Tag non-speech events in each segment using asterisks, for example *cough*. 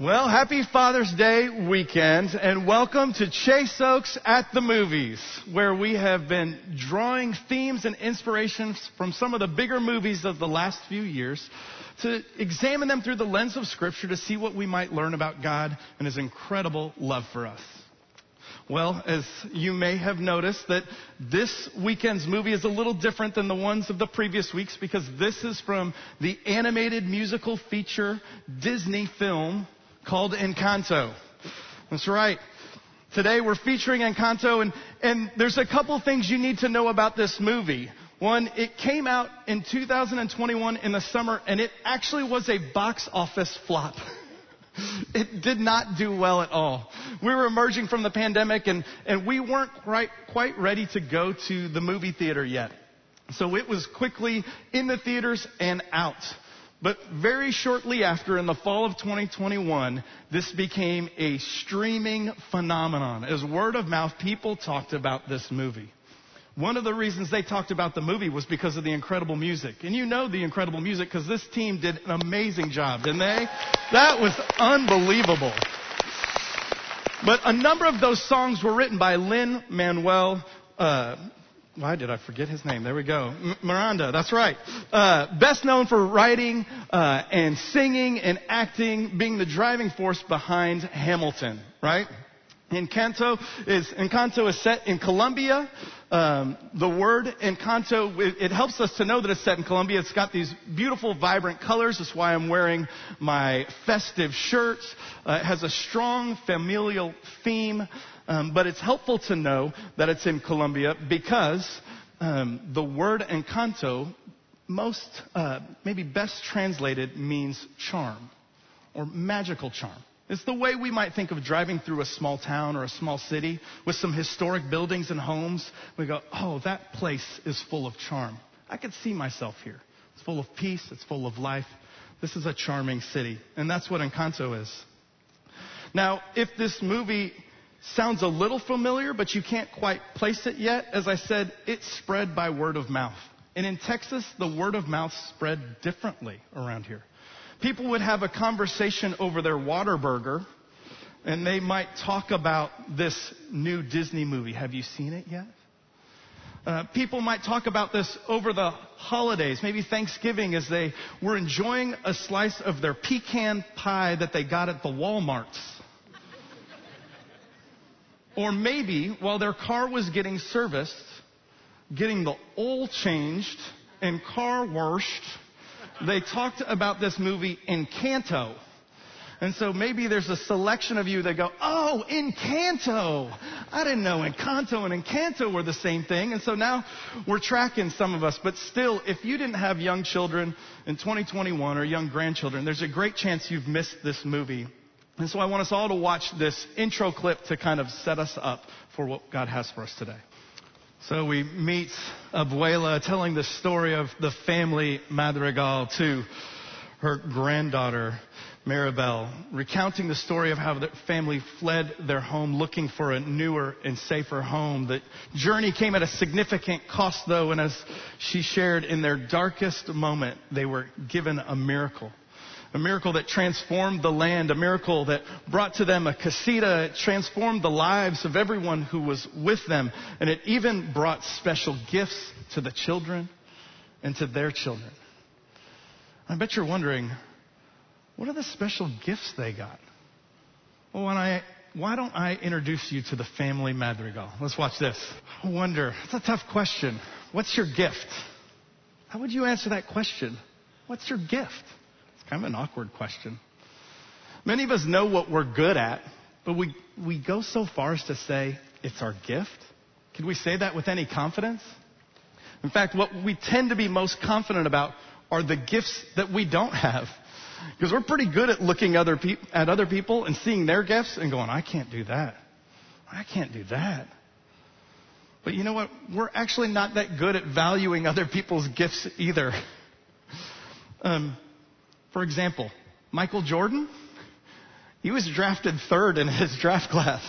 Well, happy Father's Day weekend and welcome to Chase Oaks at the Movies, where we have been drawing themes and inspirations from some of the bigger movies of the last few years to examine them through the lens of Scripture to see what we might learn about God and His incredible love for us. Well, as you may have noticed that this weekend's movie is a little different than the ones of the previous weeks because this is from the animated musical feature Disney film called Encanto. That's right. Today we're featuring Encanto and, and there's a couple things you need to know about this movie. One, it came out in 2021 in the summer and it actually was a box office flop. *laughs* It did not do well at all. We were emerging from the pandemic and, and we weren't quite, quite ready to go to the movie theater yet. So it was quickly in the theaters and out. But very shortly after, in the fall of 2021, this became a streaming phenomenon. As word of mouth, people talked about this movie. One of the reasons they talked about the movie was because of the incredible music. And you know the incredible music because this team did an amazing job, didn't they? That was unbelievable. But a number of those songs were written by Lin Manuel uh, why did I forget his name? There we go. M- Miranda, that's right. Uh, best known for writing uh, and singing and acting, being the driving force behind Hamilton, right? Encanto is Encanto is set in Colombia. Um, the word Encanto it, it, helps us to know that it's set in Colombia. It's got these beautiful, vibrant colors. That's why I'm wearing my festive shirt. Uh, it has a strong familial theme. Um, but it's helpful to know that it's in Colombia because um, the word encanto, most, uh, maybe best translated, means charm or magical charm. It's the way we might think of driving through a small town or a small city with some historic buildings and homes. We go, oh, that place is full of charm. I could see myself here. It's full of peace. It's full of life. This is a charming city. And that's what Encanto is. Now, if this movie sounds a little familiar, but you can't quite place it yet. As I said, it's spread by word of mouth. And in Texas, the word of mouth spread differently around here. People would have a conversation over their Whataburger, and they might talk about this new Disney movie. Have you seen it yet? Uh, people might talk about this over the holidays, maybe Thanksgiving, as they were enjoying a slice of their pecan pie that they got at the Walmarts. Or maybe while their car was getting serviced, getting the oil changed and car washed, they talked about this movie Encanto. And so maybe there's a selection of you that go, oh, Encanto. I didn't know Encanto and Encanto were the same thing. And so now we're tracking some of us. But still, if you didn't have young children in 2021 or young grandchildren, there's a great chance you've missed this movie. And so I want us all to watch this intro clip to kind of set us up for what God has for us today. So we meet Abuela telling the story of the family Madrigal to her granddaughter, Mirabel, recounting the story of how the family fled their home looking for a newer and safer home. The journey came at a significant cost though, and as she shared in their darkest moment, they were given a miracle a miracle that transformed the land, a miracle that brought to them a casita, it transformed the lives of everyone who was with them, and it even brought special gifts to the children and to their children. I bet you're wondering, what are the special gifts they got? Well, when I, why don't I introduce you to the family Madrigal? Let's watch this. I wonder, it's a tough question. What's your gift? How would you answer that question? What's your gift? Kind of an awkward question. Many of us know what we're good at, but we, we go so far as to say it's our gift. Can we say that with any confidence? In fact, what we tend to be most confident about are the gifts that we don't have. Because we're pretty good at looking other pe- at other people and seeing their gifts and going, I can't do that. I can't do that. But you know what? We're actually not that good at valuing other people's gifts either. *laughs* Um, for example, Michael Jordan, he was drafted third in his *laughs* draft class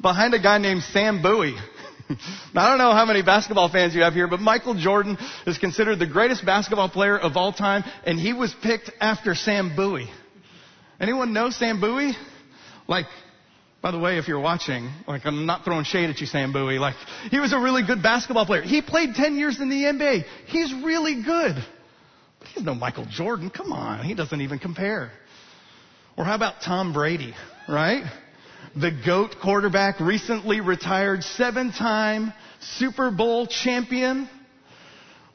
behind a guy named Sam Bowie. *laughs* now, I don't know how many basketball fans you have here, but Michael Jordan is considered the greatest basketball player of all time, and he was picked after Sam Bowie. Anyone know Sam Bowie? Like, by the way, if you're watching, like I'm not throwing shade at you, Sam Bowie. Like, he was a really good basketball player. He played 10 years in the NBA. He's really good. He's no Michael Jordan. Come on. He doesn't even compare. Or how about Tom Brady, right? The GOAT quarterback, recently retired seven time Super Bowl champion.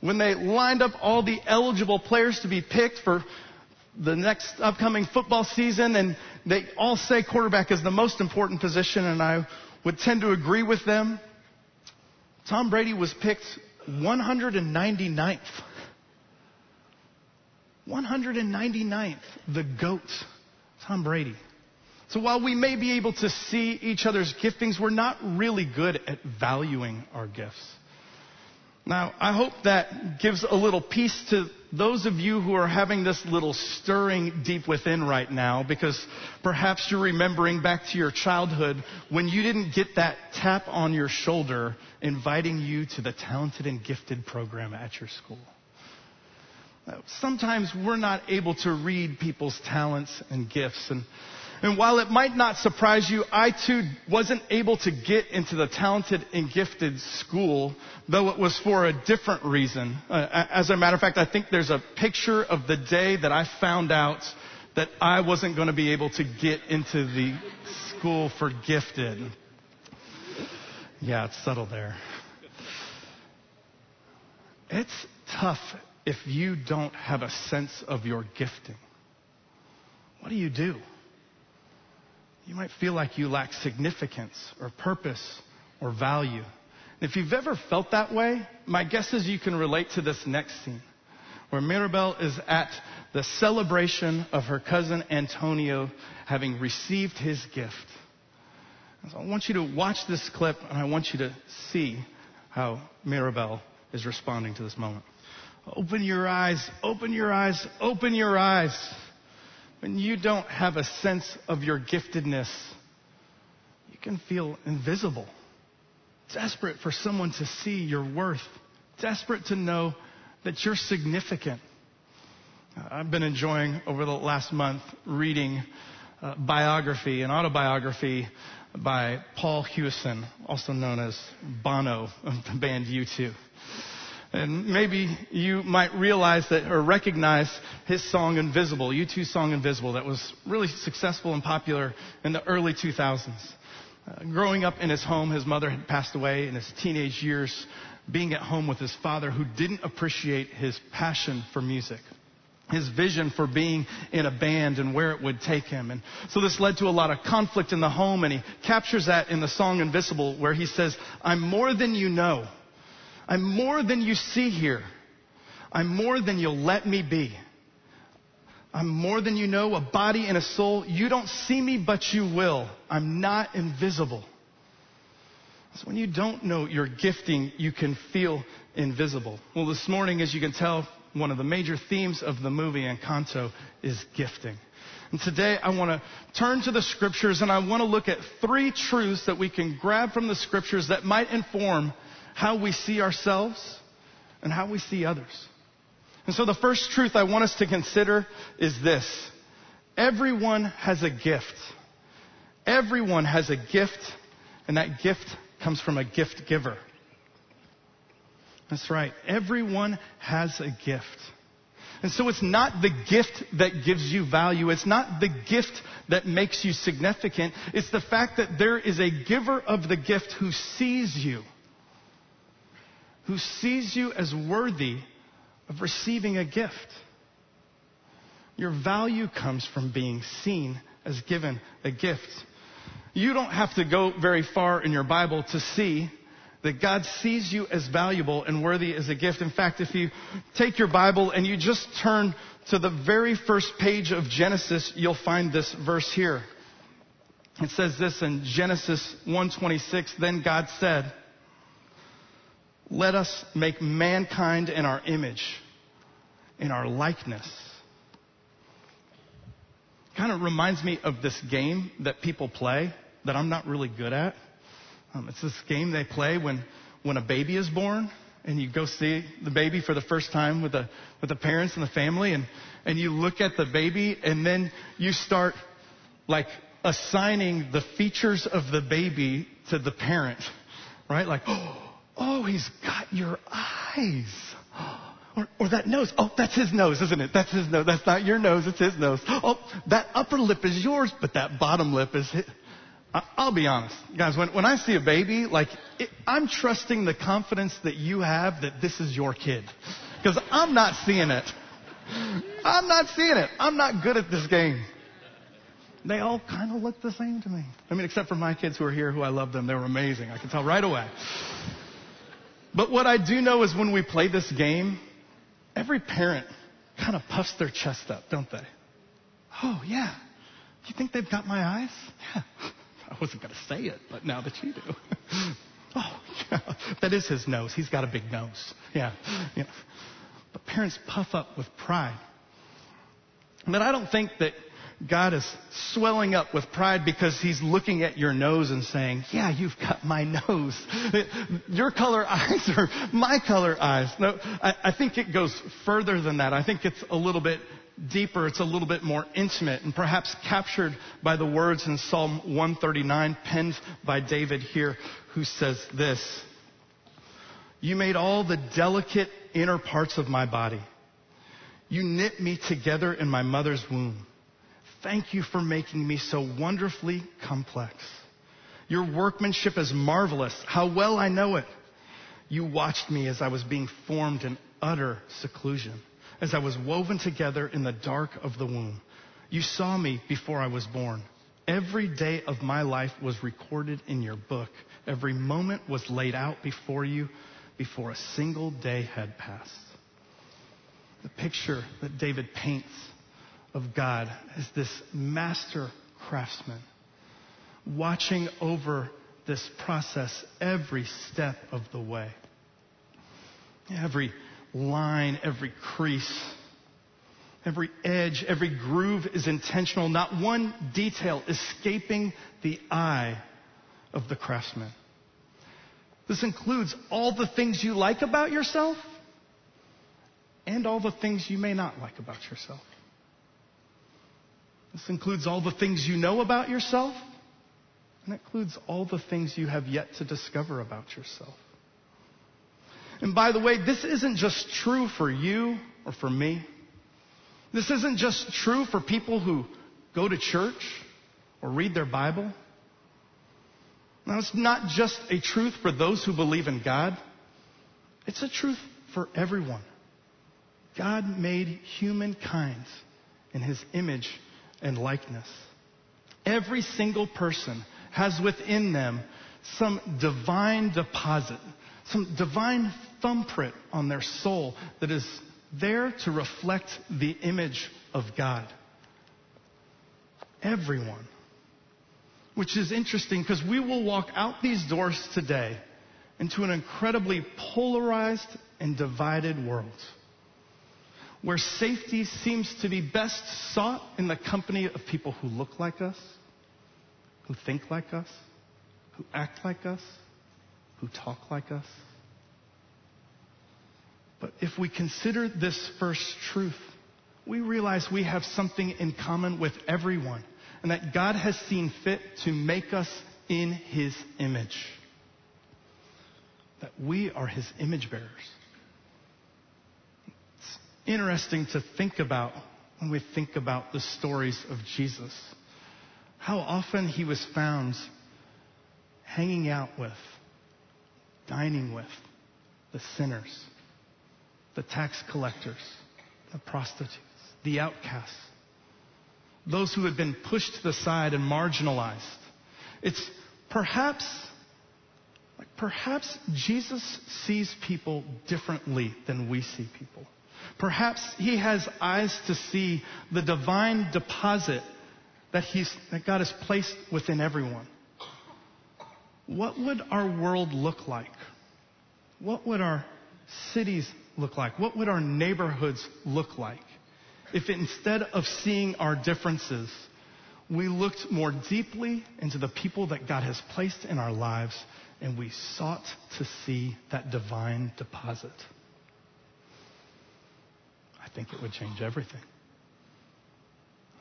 When they lined up all the eligible players to be picked for the next upcoming football season, and they all say quarterback is the most important position, and I would tend to agree with them. Tom Brady was picked 199th. 199th, the GOAT, Tom Brady. So while we may be able to see each other's giftings, we're not really good at valuing our gifts. Now, I hope that gives a little peace to those of you who are having this little stirring deep within right now, because perhaps you're remembering back to your childhood when you didn't get that tap on your shoulder inviting you to the talented and gifted program at your school. Sometimes we're not able to read people's talents and gifts and and while it might not surprise you, I too wasn't able to get into the talented and gifted school, though it was for a different reason. Uh, as a matter of fact, I think there's a picture of the day that I found out that I wasn't going to be able to get into the school for gifted. Yeah, it's subtle there. It's tough if you don't have a sense of your gifting. What do you do? you might feel like you lack significance or purpose or value. And If you've ever felt that way, my guess is you can relate to this next scene where Mirabel is at the celebration of her cousin Antonio having received his gift. So I want you to watch this clip and I want you to see how Mirabel is responding to this moment. Open your eyes, open your eyes, open your eyes. When you don't have a sense of your giftedness, you can feel invisible, desperate for someone to see your worth, desperate to know that you're significant. I've been enjoying over the last month reading biography and autobiography by Paul Hewson, also known as Bono of the band U2. And maybe you might realize that or recognize his song Invisible, U2 song Invisible, that was really successful and popular in the early 2000s. Uh, growing up in his home, his mother had passed away in his teenage years, being at home with his father who didn't appreciate his passion for music his vision for being in a band and where it would take him. And so this led to a lot of conflict in the home, and he captures that in the song Invisible, where he says, I'm more than you know. I'm more than you see here. I'm more than you'll let me be. I'm more than you know, a body and a soul. You don't see me, but you will. I'm not invisible. So when you don't know your gifting, you can feel invisible. Well, this morning, as you can tell, one of the major themes of the movie Encanto is gifting. And today I want to turn to the scriptures and I want to look at three truths that we can grab from the scriptures that might inform how we see ourselves and how we see others. And so the first truth I want us to consider is this. Everyone has a gift. Everyone has a gift, and that gift comes from a gift giver. That's right. Everyone has a gift. And so it's not the gift that gives you value. It's not the gift that makes you significant. It's the fact that there is a giver of the gift who sees you who sees you as worthy of receiving a gift. Your value comes from being seen as given a gift. You don't have to go very far in your Bible to see that God sees you as valuable and worthy as a gift. In fact, if you take your Bible and you just turn to the very first page of Genesis, you'll find this verse here. It says this in Genesis 1:26, then God said, let us make mankind in our image, in our likeness. Kind of reminds me of this game that people play that I'm not really good at. Um, it's this game they play when, when a baby is born. and you go see the baby for the first time with the, with the parents and the family and, and you look at the baby and then you start like assigning the features of the baby to the parent, right? Like, *gasps* oh, Oh, he's got your eyes. Or, or, that nose. Oh, that's his nose, isn't it? That's his nose. That's not your nose. It's his nose. Oh, that upper lip is yours, but that bottom lip is his. I'll be honest, guys, when, when I see a baby, like, it, I'm trusting the confidence that you have that this is your kid. Because I'm not seeing it. I'm not seeing it. I'm not good at this game. They all kind of look the same to me. I mean, except for my kids who are here who I love them. They were amazing. I can tell right away. But what I do know is when we play this game, every parent kind of puffs their chest up, don't they? Oh, yeah. You think they've got my eyes? Yeah. *laughs* I wasn't going to say it, but now that you do. *laughs* oh, yeah, that is his nose. He's got a big nose. Yeah. yeah. But parents puff up with pride. But I don't think that God is swelling up with pride because he's looking at your nose and saying, Yeah, you've got my nose. *laughs* Your color eyes are my color eyes. No, I, I think it goes further than that. I think it's a little bit deeper, it's a little bit more intimate, and perhaps captured by the words in Psalm 139, penned by David here, who says this You made all the delicate inner parts of my body. You knit me together in my mother's womb. Thank you for making me so wonderfully complex. Your workmanship is marvelous. How well I know it. You watched me as I was being formed in utter seclusion as I was woven together in the dark of the womb. You saw me before I was born. Every day of my life was recorded in your book. Every moment was laid out before you before a single day had passed. The picture that David paints of God as this master craftsman, watching over this process every step of the way. Every line, every crease, every edge, every groove is intentional. Not one detail escaping the eye of the craftsman. This includes all the things you like about yourself and all the things you may not like about yourself. This includes all the things you know about yourself, and it includes all the things you have yet to discover about yourself. And by the way, this isn't just true for you or for me. This isn't just true for people who go to church or read their Bible. Now, it's not just a truth for those who believe in God. It's a truth for everyone. God made humankind in his image and likeness. Every single person has within them some divine deposit, some divine thumbprint on their soul that is there to reflect the image of God. Everyone. Which is interesting because we will walk out these doors today into an incredibly polarized and divided world where safety seems to be best sought in the company of people who look like us, who think like us, who act like us, who talk like us. But if we consider this first truth, we realize we have something in common with everyone, and that God has seen fit to make us in His image. That we are His image bearers. Interesting to think about when we think about the stories of Jesus. How often He was found hanging out with, dining with the sinners the tax collectors, the prostitutes, the outcasts, those who had been pushed to the side and marginalized. It's perhaps, like perhaps Jesus sees people differently than we see people. Perhaps he has eyes to see the divine deposit that, he's, that God has placed within everyone. What would our world look like? What would our cities look like? What would our neighborhoods look like if instead of seeing our differences, we looked more deeply into the people that God has placed in our lives and we sought to see that divine deposit, think it would change everything.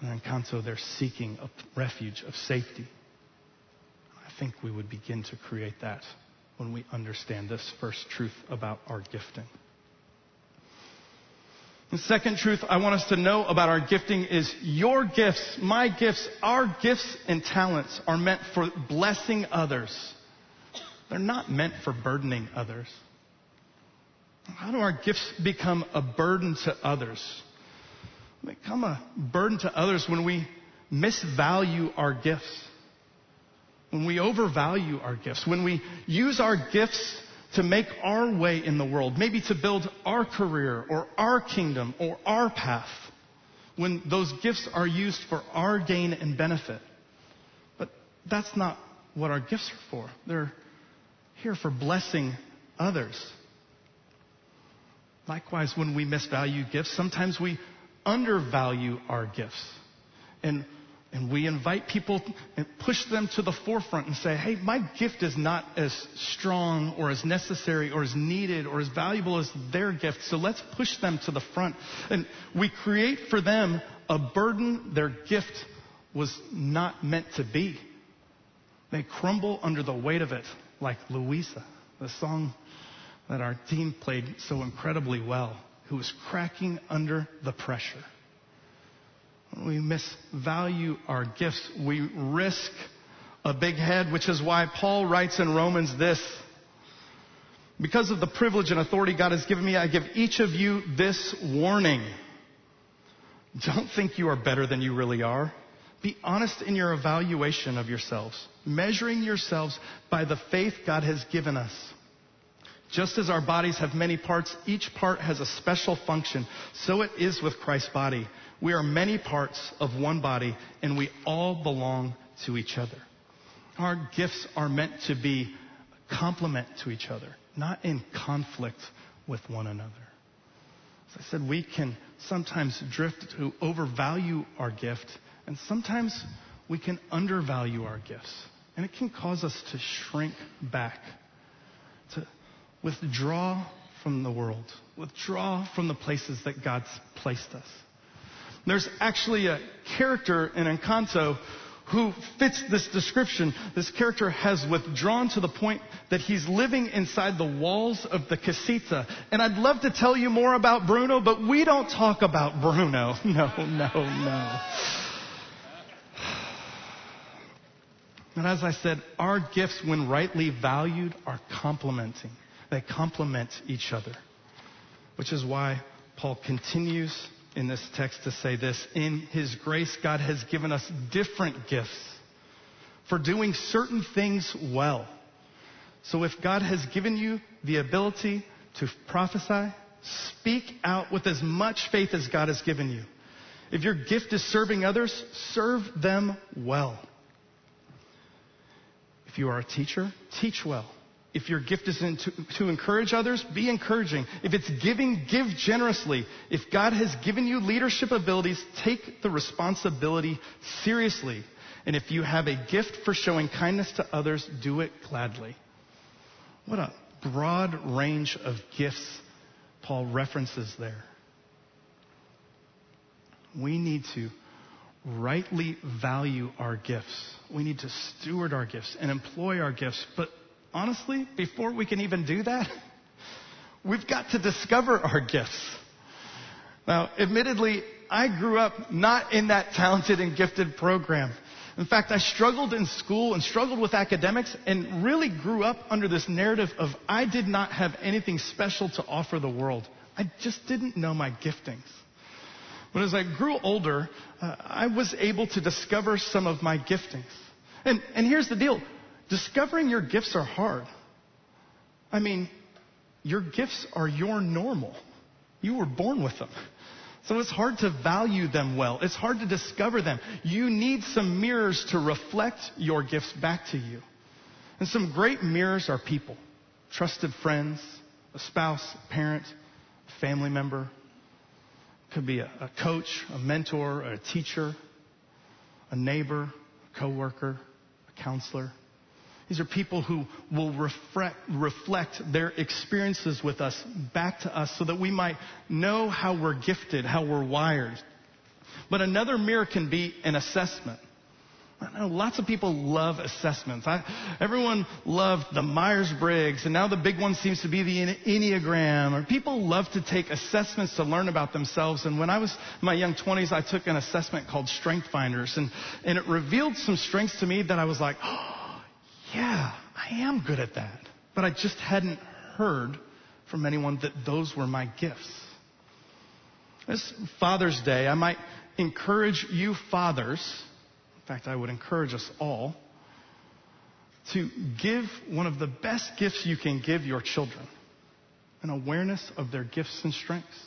And in Encanto, they're seeking a refuge of safety. I think we would begin to create that when we understand this first truth about our gifting. The second truth I want us to know about our gifting is your gifts, my gifts, our gifts and talents are meant for blessing others. They're not meant for burdening others. How do our gifts become a burden to others? Become a burden to others when we misvalue our gifts, when we overvalue our gifts, when we use our gifts to make our way in the world, maybe to build our career or our kingdom or our path, when those gifts are used for our gain and benefit. But that's not what our gifts are for. They're here for blessing others. Likewise, when we misvalue gifts, sometimes we undervalue our gifts. And and we invite people and push them to the forefront and say, hey, my gift is not as strong or as necessary or as needed or as valuable as their gift. So let's push them to the front. And we create for them a burden their gift was not meant to be. They crumble under the weight of it, like Luisa, the song that our team played so incredibly well, who was cracking under the pressure we misvalue our gifts, we risk a big head, which is why Paul writes in Romans this. Because of the privilege and authority God has given me, I give each of you this warning. Don't think you are better than you really are. Be honest in your evaluation of yourselves, measuring yourselves by the faith God has given us. Just as our bodies have many parts, each part has a special function. So it is with Christ's body. We are many parts of one body, and we all belong to each other. Our gifts are meant to be complement to each other, not in conflict with one another. As I said, we can sometimes drift to overvalue our gift, and sometimes we can undervalue our gifts. And it can cause us to shrink back, withdraw from the world, withdraw from the places that God's placed us. There's actually a character in Encanto who fits this description. This character has withdrawn to the point that he's living inside the walls of the casita. And I'd love to tell you more about Bruno, but we don't talk about Bruno. *laughs* No, no, no. And as I said, our gifts, when rightly valued, are complementing. They complement each other. Which is why Paul continues in this text to say this. In His grace, God has given us different gifts for doing certain things well. So if God has given you the ability to prophesy, speak out with as much faith as God has given you. If your gift is serving others, serve them well. If you are a teacher, teach well. If your gift is to, to encourage others, be encouraging. If it's giving, give generously. If God has given you leadership abilities, take the responsibility seriously. And if you have a gift for showing kindness to others, do it gladly. What a broad range of gifts Paul references there. We need to rightly value our gifts. We need to steward our gifts and employ our gifts, but honestly, before we can even do that, we've got to discover our gifts. Now, admittedly, I grew up not in that talented and gifted program. In fact, I struggled in school and struggled with academics and really grew up under this narrative of I did not have anything special to offer the world. I just didn't know my giftings. But as I grew older, uh, I was able to discover some of my giftings. And, and here's the deal Discovering your gifts are hard. I mean, your gifts are your normal. You were born with them. So it's hard to value them well. It's hard to discover them. You need some mirrors to reflect your gifts back to you. And some great mirrors are people, trusted friends, a spouse, a parent, a family member. Could be a, a coach, a mentor, a teacher, a neighbor, a coworker, a counselor. These are people who will reflect, reflect their experiences with us back to us so that we might know how we're gifted, how we're wired. But another mirror can be an assessment. I know lots of people love assessments. I, everyone loved the Myers Briggs, and now the big one seems to be the Enneagram. Or people love to take assessments to learn about themselves. And when I was in my young 20s, I took an assessment called Strength Finders, and, and it revealed some strengths to me that I was like, *gasps* oh, yeah, I am good at that. But I just hadn't heard from anyone that those were my gifts. This Father's Day, I might encourage you fathers in fact, I would encourage us all to give one of the best gifts you can give your children an awareness of their gifts and strengths.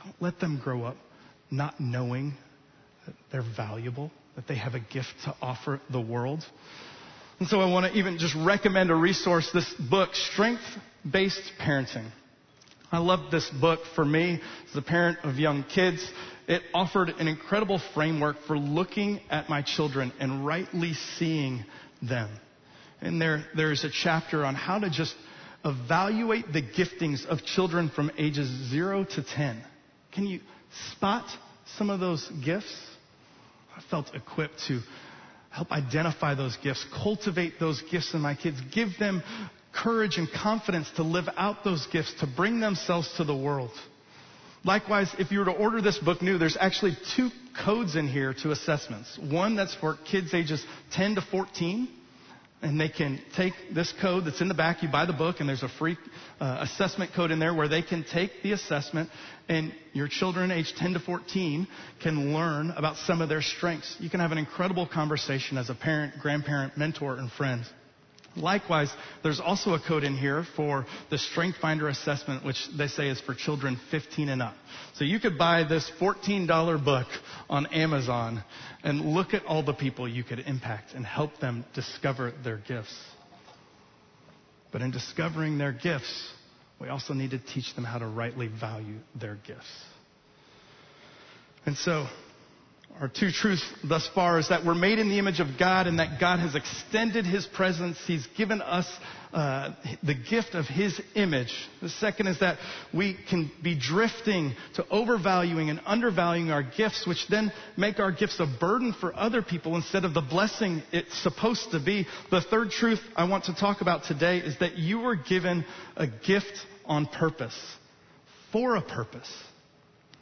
Don't let them grow up not knowing that they're valuable, that they have a gift to offer the world. And so I want to even just recommend a resource, this book, Strength Based Parenting. I love this book for me as a parent of young kids it offered an incredible framework for looking at my children and rightly seeing them. And there, there's a chapter on how to just evaluate the giftings of children from ages zero to 10. Can you spot some of those gifts? I felt equipped to help identify those gifts, cultivate those gifts in my kids, give them courage and confidence to live out those gifts, to bring themselves to the world. Likewise, if you were to order this book new, there's actually two codes in here to assessments. One that's for kids ages 10 to 14, and they can take this code that's in the back. You buy the book, and there's a free uh, assessment code in there where they can take the assessment, and your children aged 10 to 14 can learn about some of their strengths. You can have an incredible conversation as a parent, grandparent, mentor, and friend. Likewise, there's also a code in here for the Strength Finder assessment, which they say is for children 15 and up. So you could buy this $14 book on Amazon and look at all the people you could impact and help them discover their gifts. But in discovering their gifts, we also need to teach them how to rightly value their gifts. And so, our two truths thus far is that we're made in the image of God and that God has extended His presence. He's given us uh, the gift of His image. The second is that we can be drifting to overvaluing and undervaluing our gifts, which then make our gifts a burden for other people instead of the blessing it's supposed to be. The third truth I want to talk about today is that you were given a gift on purpose, for a purpose.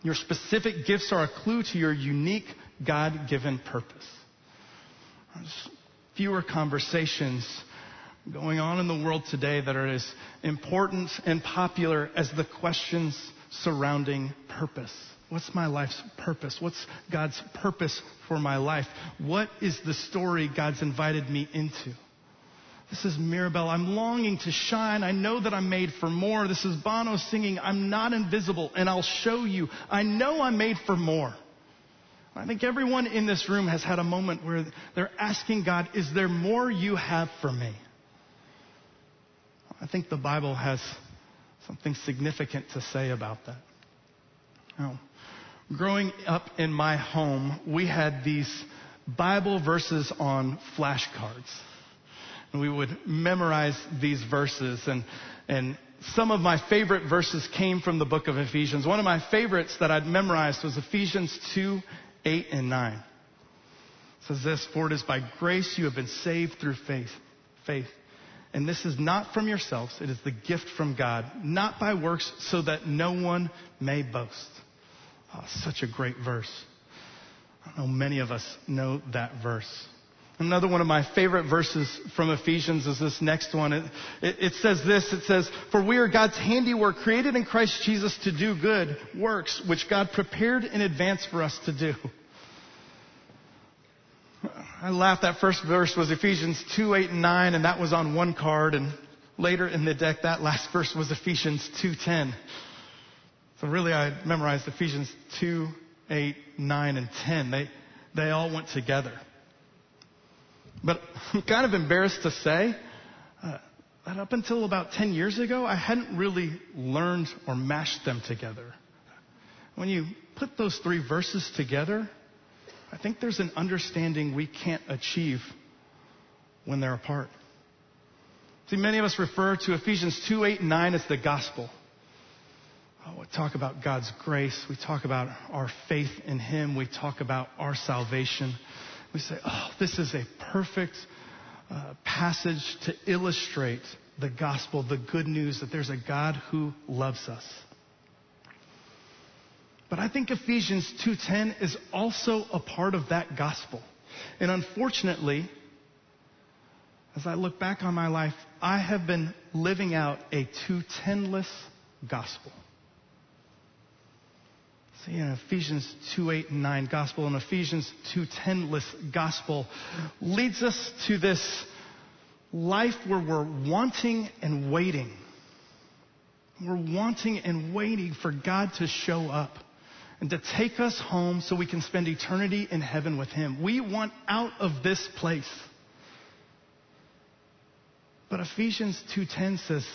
Your specific gifts are a clue to your unique God given purpose. There's fewer conversations going on in the world today that are as important and popular as the questions surrounding purpose. What's my life's purpose? What's God's purpose for my life? What is the story God's invited me into? This is Mirabel. I'm longing to shine. I know that I'm made for more. This is Bono singing, I'm not invisible, and I'll show you. I know I'm made for more. I think everyone in this room has had a moment where they're asking God, Is there more you have for me? I think the Bible has something significant to say about that. Now, growing up in my home, we had these Bible verses on flashcards. And we would memorize these verses and, and some of my favorite verses came from the book of Ephesians. One of my favorites that I'd memorized was Ephesians 2 8 and 9. It says this, for it is by grace you have been saved through faith. Faith. And this is not from yourselves, it is the gift from God, not by works, so that no one may boast. Oh, such a great verse. I know many of us know that verse. Another one of my favorite verses from Ephesians is this next one. It, it, it, says this, it says, For we are God's handiwork, created in Christ Jesus to do good works, which God prepared in advance for us to do. I laughed that first verse was Ephesians 2, 8, and 9, and that was on one card, and later in the deck, that last verse was Ephesians 2, 10. So really I memorized Ephesians 2, 8, 9, and 10. They, they all went together. But I'm kind of embarrassed to say uh, that up until about 10 years ago, I hadn't really learned or mashed them together. When you put those three verses together, I think there's an understanding we can't achieve when they're apart. See, many of us refer to Ephesians 2, 8, and 9 as the gospel. Oh, we talk about God's grace. We talk about our faith in Him. We talk about our salvation. We say, oh, this is a perfect uh, passage to illustrate the gospel, the good news that there's a God who loves us. But I think Ephesians 2:10 is also a part of that gospel. And unfortunately, as I look back on my life, I have been living out a 210less gospel. In Ephesians 2, 8, and 9 gospel and Ephesians 2, 10 list gospel leads us to this life where we're wanting and waiting. We're wanting and waiting for God to show up and to take us home so we can spend eternity in heaven with Him. We want out of this place. But Ephesians 2:10 says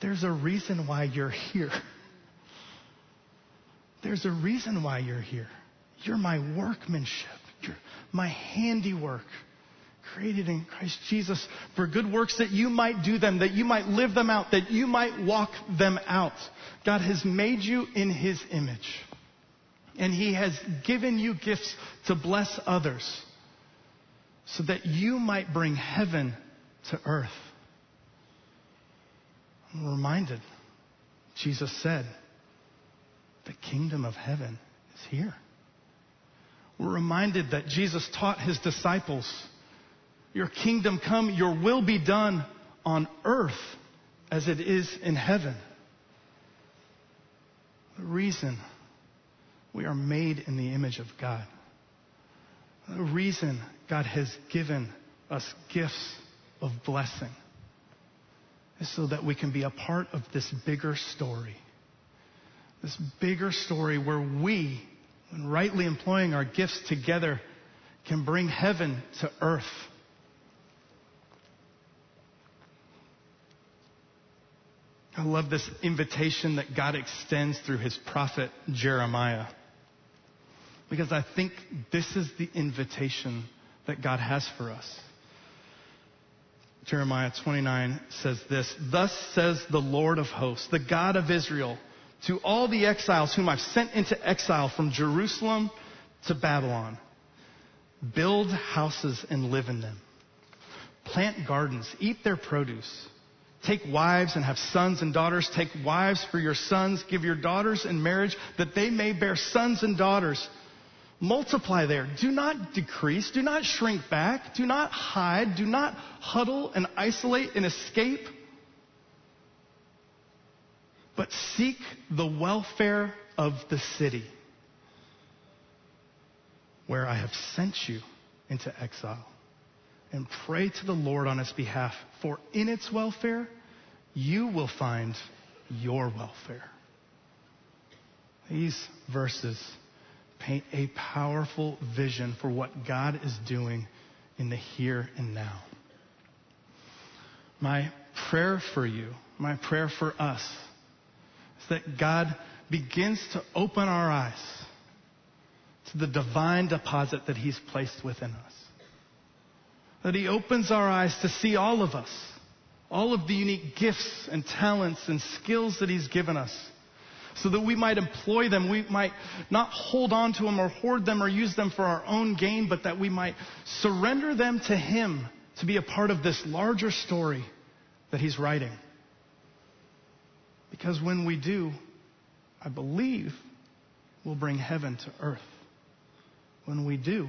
there's a reason why you're here. *laughs* There's a reason why you're here. You're my workmanship. You're my handiwork created in Christ Jesus for good works that you might do them, that you might live them out, that you might walk them out. God has made you in His image. And He has given you gifts to bless others so that you might bring heaven to earth. I'm reminded, Jesus said, the kingdom of heaven is here. We're reminded that Jesus taught his disciples, Your kingdom come, your will be done on earth as it is in heaven. The reason we are made in the image of God, the reason God has given us gifts of blessing is so that we can be a part of this bigger story this bigger story where we, when rightly employing our gifts together, can bring heaven to earth. I love this invitation that God extends through his prophet Jeremiah. Because I think this is the invitation that God has for us. Jeremiah 29 says this, Thus says the Lord of hosts, the God of Israel, to all the exiles whom I've sent into exile from Jerusalem to Babylon. Build houses and live in them. Plant gardens, eat their produce. Take wives and have sons and daughters. Take wives for your sons. Give your daughters in marriage that they may bear sons and daughters. Multiply there. Do not decrease. Do not shrink back. Do not hide. Do not huddle and isolate and escape but seek the welfare of the city where I have sent you into exile and pray to the Lord on its behalf, for in its welfare you will find your welfare. These verses paint a powerful vision for what God is doing in the here and now. My prayer for you, my prayer for us, that God begins to open our eyes to the divine deposit that He's placed within us. That He opens our eyes to see all of us, all of the unique gifts and talents and skills that He's given us, so that we might employ them. We might not hold on to them or hoard them or use them for our own gain, but that we might surrender them to Him to be a part of this larger story that He's writing. Because when we do, I believe we'll bring heaven to earth. When we do,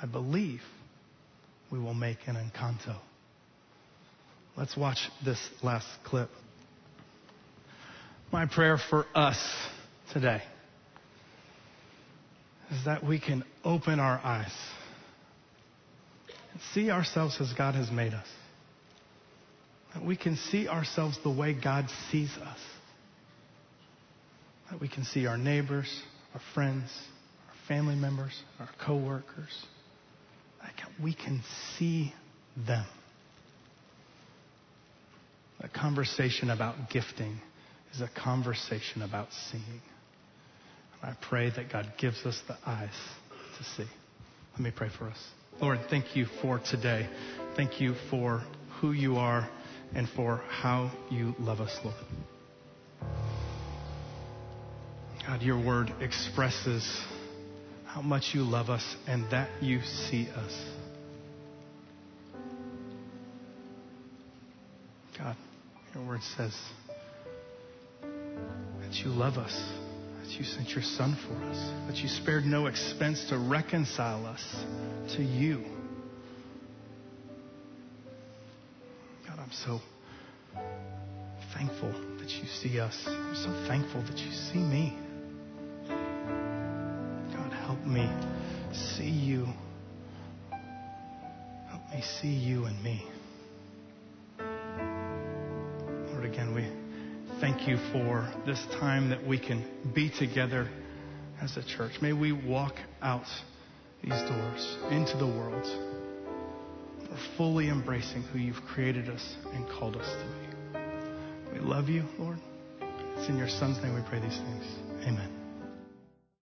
I believe we will make an encanto. Let's watch this last clip. My prayer for us today is that we can open our eyes and see ourselves as God has made us. That we can see ourselves the way God sees us. That we can see our neighbors, our friends, our family members, our coworkers. That we can see them. A conversation about gifting is a conversation about seeing. I pray that God gives us the eyes to see. Let me pray for us. Lord, thank you for today. Thank you for who you are and for how you love us, Lord. God, your word expresses how much you love us and that you see us. God, your word says that you love us, that you sent your son for us, that you spared no expense to reconcile us to you. I'm so thankful that you see us. I'm so thankful that you see me. God, help me see you. Help me see you and me. Lord, again, we thank you for this time that we can be together as a church. May we walk out these doors into the world. We're fully embracing who you've created us and called us to be. We love you, Lord. It's in your Son's name we pray these things. Amen.